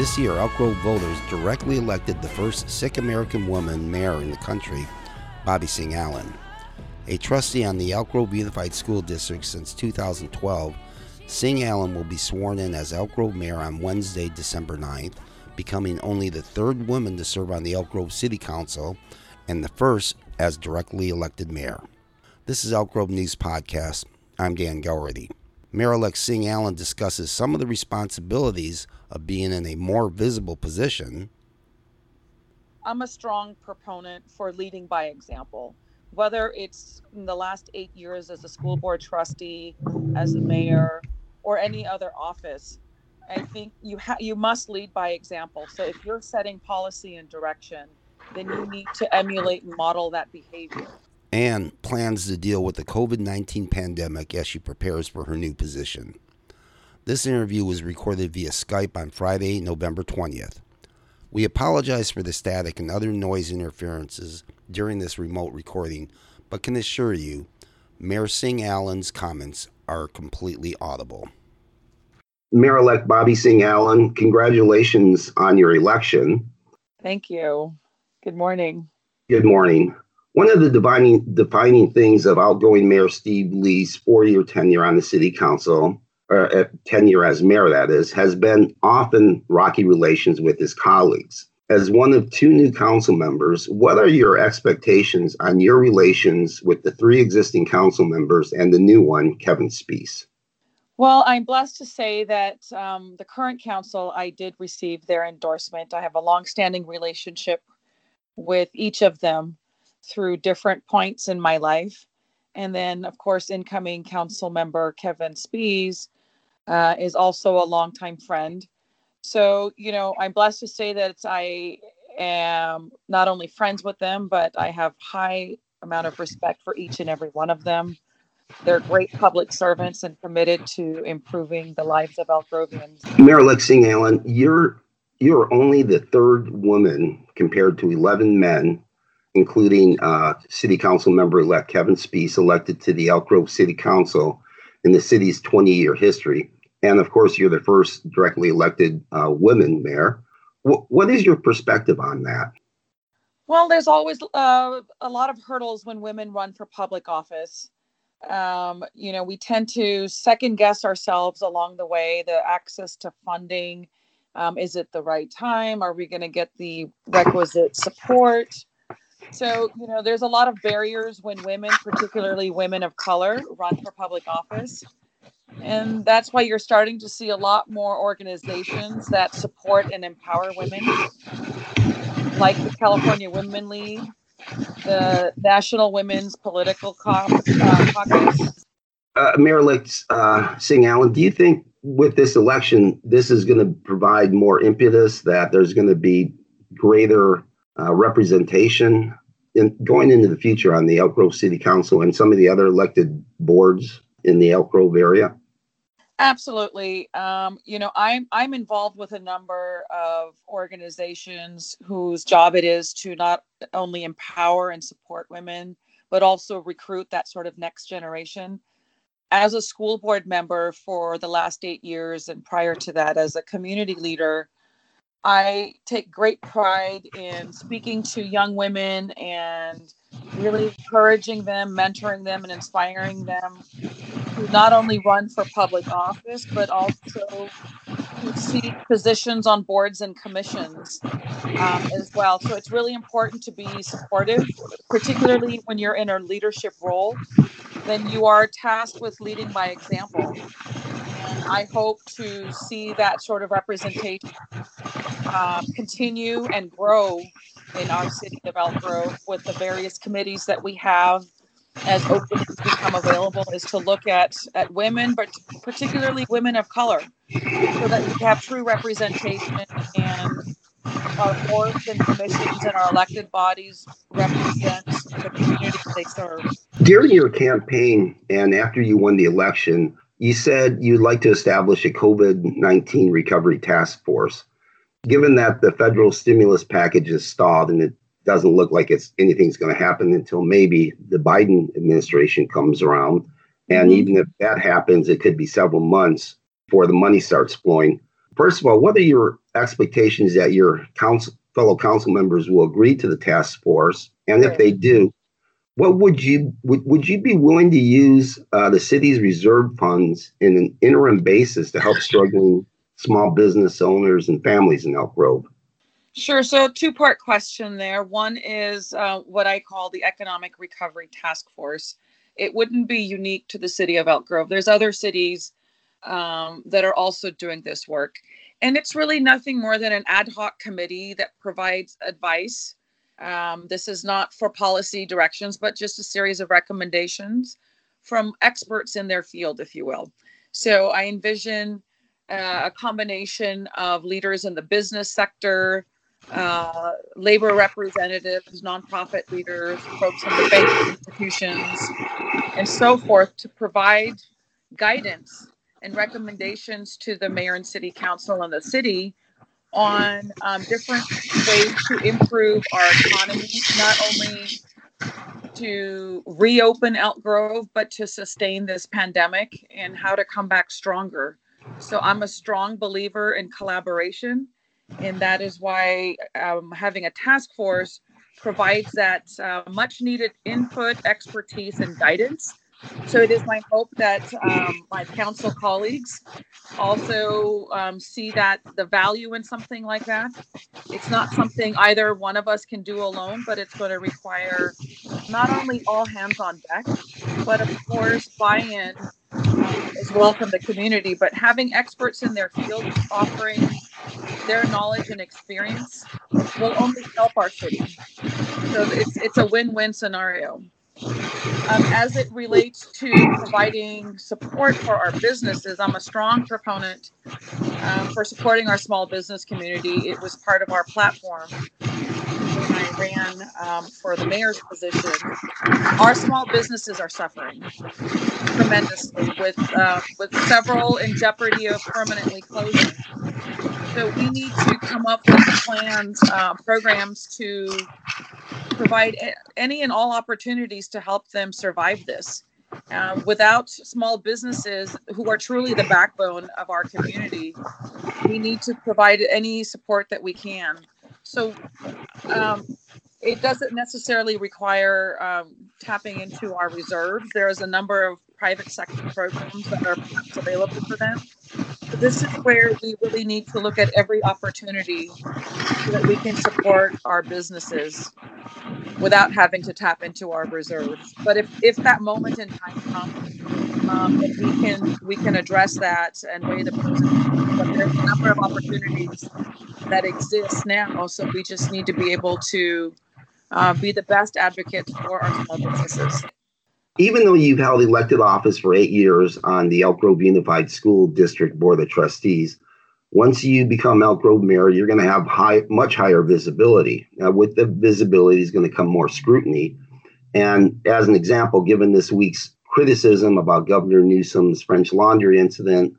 This year, Elk Grove voters directly elected the first Sikh American woman mayor in the country, Bobbie Singh Allen. A trustee on the Elk Grove Unified School District since 2012, Singh Allen will be sworn in as Elk Grove mayor on Wednesday, December 9th, becoming only the third woman to serve on the Elk Grove City Council and the first as directly elected mayor. This is Elk Grove News Podcast. I'm Dan Gowerty. Mayor elect Singh Allen discusses some of the responsibilities of being in a more visible position. I'm a strong proponent for leading by example, whether it's in the last eight years as a school board trustee, as a mayor, or any other office. I think you ha- you must lead by example. So if you're setting policy and direction, then you need to emulate and model that behavior. And plans to deal with the COVID 19 pandemic as she prepares for her new position. This interview was recorded via Skype on Friday, November 20th. We apologize for the static and other noise interferences during this remote recording, but can assure you, Mayor Singh Allen's comments are completely audible. Mayor elect Bobbie Singh Allen, congratulations on your election. Thank you. Good morning. Good morning. One of the defining, defining things of outgoing Mayor Steve Ly's four year tenure on the City Council or uh, tenure as mayor, that is, has been often rocky relations with his colleagues. As one of two new council members, what are your expectations on your relations with the three existing council members and the new one, Kevin Spease? Well, I'm blessed to say that um, the current council, I did receive their endorsement. I have a longstanding relationship with each of them through different points in my life. And then, of course, incoming council member Kevin Spease uh, is also a longtime friend. So, you know, I'm blessed to say that I am not only friends with them, but I have high amount of respect for each and every one of them. They're great public servants and committed to improving the lives of Elk Grovians. Mayor elect Singh Allen, you're you're only the third woman compared to 11 men, including uh, City Council member elect Kevin Spease, elected to the Elk Grove City Council in the city's 20 year history. And of course, you're the first directly elected uh, woman mayor. W- what is your perspective on that? Well, there's always uh, a lot of hurdles when women run for public office. Um, you know, we tend to second guess ourselves along the way, the access to funding. Um, is it the right time? Are we going to get the requisite support? So, you know, there's a lot of barriers when women, particularly women of color, run for public office. And that's why you're starting to see a lot more organizations that support and empower women, like the California Women Lead, the National Women's Political uh, Caucus. Uh, Mayor Lex uh, Singh Allen, do you think with this election, this is going to provide more impetus, that there's going to be greater uh, representation in, going into the future on the Elk Grove City Council and some of the other elected boards in the Elk Grove area? Absolutely. Um, you know, I'm I'm involved with a number of organizations whose job it is to not only empower and support women, but also recruit that sort of next generation. As a school board member for the last eight years, and prior to that, as a community leader, I take great pride in speaking to young women and really encouraging them, mentoring them, and inspiring them to not only run for public office, but also to seek positions on boards and commissions um, as well. So it's really important to be supportive, particularly when you're in a leadership role. Then you are tasked with leading by example. I hope to see that sort of representation um, continue and grow in our city of Elk Grove with the various committees that we have as openings become available is to look at at women, but particularly women of color, so that we have true representation and our boards and commissions and our elected bodies represent the communities they serve. During your campaign and after you won the election, you said you'd like to establish a COVID 19 recovery task force. Given that the federal stimulus package is stalled and it doesn't look like it's anything's going to happen until maybe the Biden administration comes around, and mm-hmm. even if that happens, it could be several months before the money starts flowing. First of all, what are your expectations that your council, fellow council members will agree to the task force? And if they do, what would you would, would you be willing to use uh, the city's reserve funds in an interim basis to help struggling small business owners and families in Elk Grove? Sure. So, two part question there. One is uh, what I call the Economic Recovery Task Force. It wouldn't be unique to the city of Elk Grove. There's other cities um, that are also doing this work. And it's really nothing more than an ad hoc committee that provides advice. Um, this is not for policy directions, but just a series of recommendations from experts in their field, if you will. So I envision uh, a combination of leaders in the business sector, uh, labor representatives, nonprofit leaders, folks in the banking institutions, and so forth to provide guidance and recommendations to the mayor and city council and the city on um, different ways to improve our economy, not only to reopen Elk Grove, but to sustain this pandemic and how to come back stronger. So I'm a strong believer in collaboration, and that is why um, having a task force provides that uh, much needed input, expertise, and guidance so it is my hope that um, my council colleagues also um, see that the value in something like that. It's not something either one of us can do alone, but it's going to require not only all hands on deck, but of course buy-in um, as well from the community. But having experts in their field offering their knowledge and experience will only help our city. So it's it's a win-win scenario. Um, as it relates to providing support for our businesses, I'm a strong proponent um, for supporting our small business community. It was part of our platform when I ran um, for the mayor's position. Our small businesses are suffering tremendously, with uh, with several in jeopardy of permanently closing. So we need to come up with plans, uh, programs to provide any and all opportunities to help them survive this. Uh, without small businesses who are truly the backbone of our community, we need to provide any support that we can. So um, it doesn't necessarily require um, tapping into our reserves. There's a number of private sector programs that are available for them. But this is where we really need to look at every opportunity so that we can support our businesses without having to tap into our reserves. But if, if that moment in time comes, um, and we can we can address that and weigh the pros and cons. But there's a number of opportunities that exist now, so we just need to be able to uh, be the best advocates for our small businesses. Even though you've held elected office for eight years on the Elk Grove Unified School District Board of Trustees, once you become Elk Grove mayor, you're going to have high, much higher visibility. Now, with the visibility is going to come more scrutiny. And as an example, given this week's criticism about Governor Newsom's French Laundry incident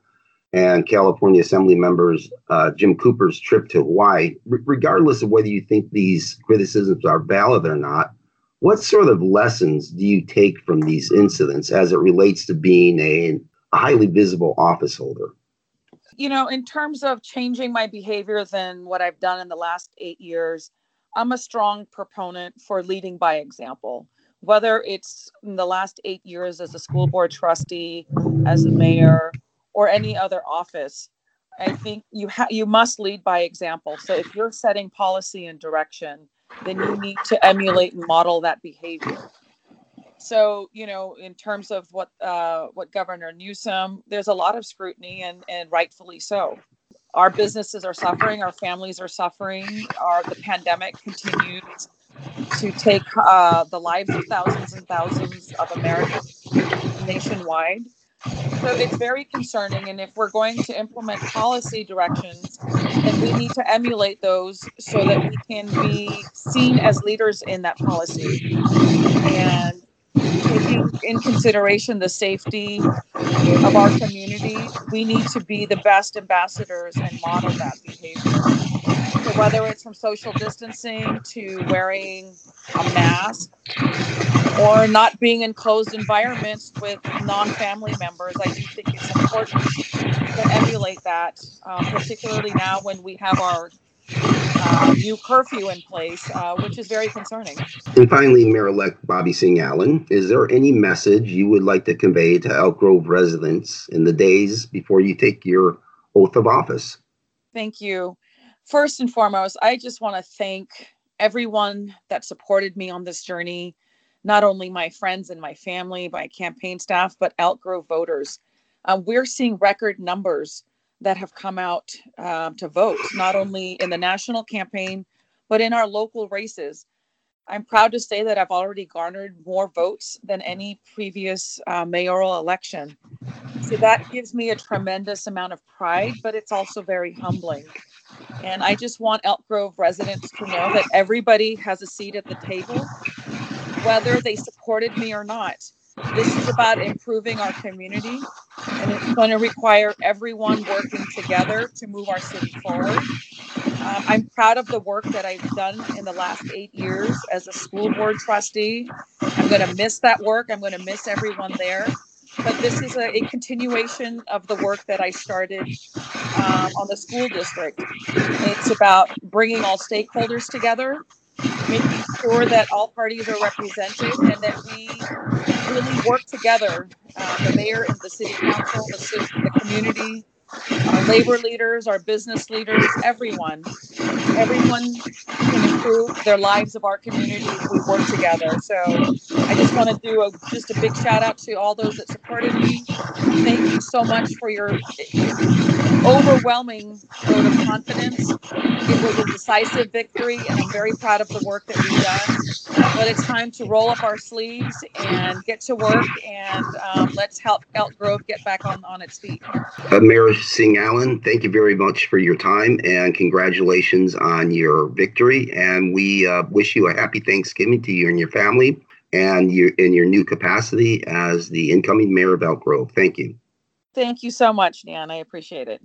and California Assembly members uh, Jim Cooper's trip to Hawaii, r- regardless of whether you think these criticisms are valid or not, what sort of lessons do you take from these incidents as it relates to being a, a highly visible office holder? You know, in terms of changing my behavior than what I've done in the last eight years, I'm a strong proponent for leading by example. Whether it's in the last eight years as a school board trustee, as a mayor, or any other office, I think you ha- you must lead by example. So if you're setting policy and direction, then you need to emulate and model that behavior so you know in terms of what uh, what governor newsom there's a lot of scrutiny and and rightfully so. Our businesses are suffering our families are suffering our the pandemic continues to take uh, the lives of thousands and thousands of americans nationwide. So it's very concerning and if we're going to implement policy directions then we need to emulate those so that we can be seen as leaders in that policy. And taking in consideration the safety of our community, we need to be the best ambassadors and model that behavior. So whether it's from social distancing to wearing a mask or not being in closed environments with non-family members, I do think it's important to emulate that, um, particularly now when we have our uh, new curfew in place, uh, which is very concerning. And finally, Mayor-elect Bobbie Singh Allen, is there any message you would like to convey to Elk Grove residents in the days before you take your oath of office? Thank you. First and foremost, I just want to thank everyone that supported me on this journey, not only my friends and my family, my campaign staff, but Elk Grove voters. Uh, we're seeing record numbers that have come out um, to vote, not only in the national campaign, but in our local races. I'm proud to say that I've already garnered more votes than any previous uh, mayoral election. So that gives me a tremendous amount of pride, but it's also very humbling. And I just want Elk Grove residents to know that everybody has a seat at the table, whether they supported me or not. This is about improving our community, and it's going to require everyone working together to move our city forward. Um, I'm proud of the work that I've done in the last eight years as a school board trustee. I'm going to miss that work. I'm going to miss everyone there. But this is a, a continuation of the work that I started um, on the school district. It's about bringing all stakeholders together, making sure that all parties are represented, and that we really work together. Uh, the mayor and the city council, the, city, the community, our labor leaders, our business leaders, everyone. Everyone can improve their lives of our community if we work together. So I just want to do a, just a big shout out to all those that supported me. Thank you so much for your overwhelming vote of confidence. It was a decisive victory, and I'm very proud of the work that we've done. But it's time to roll up our sleeves and get to work, and um, let's help Elk Grove get back on, on its feet. Uh, Mayor Singh Allen, thank you very much for your time and congratulations on your victory. And we uh, wish you a happy Thanksgiving to you and your family and you in your new capacity as the incoming mayor of Elk Grove. Thank you. Thank you so much, Dan. I appreciate it.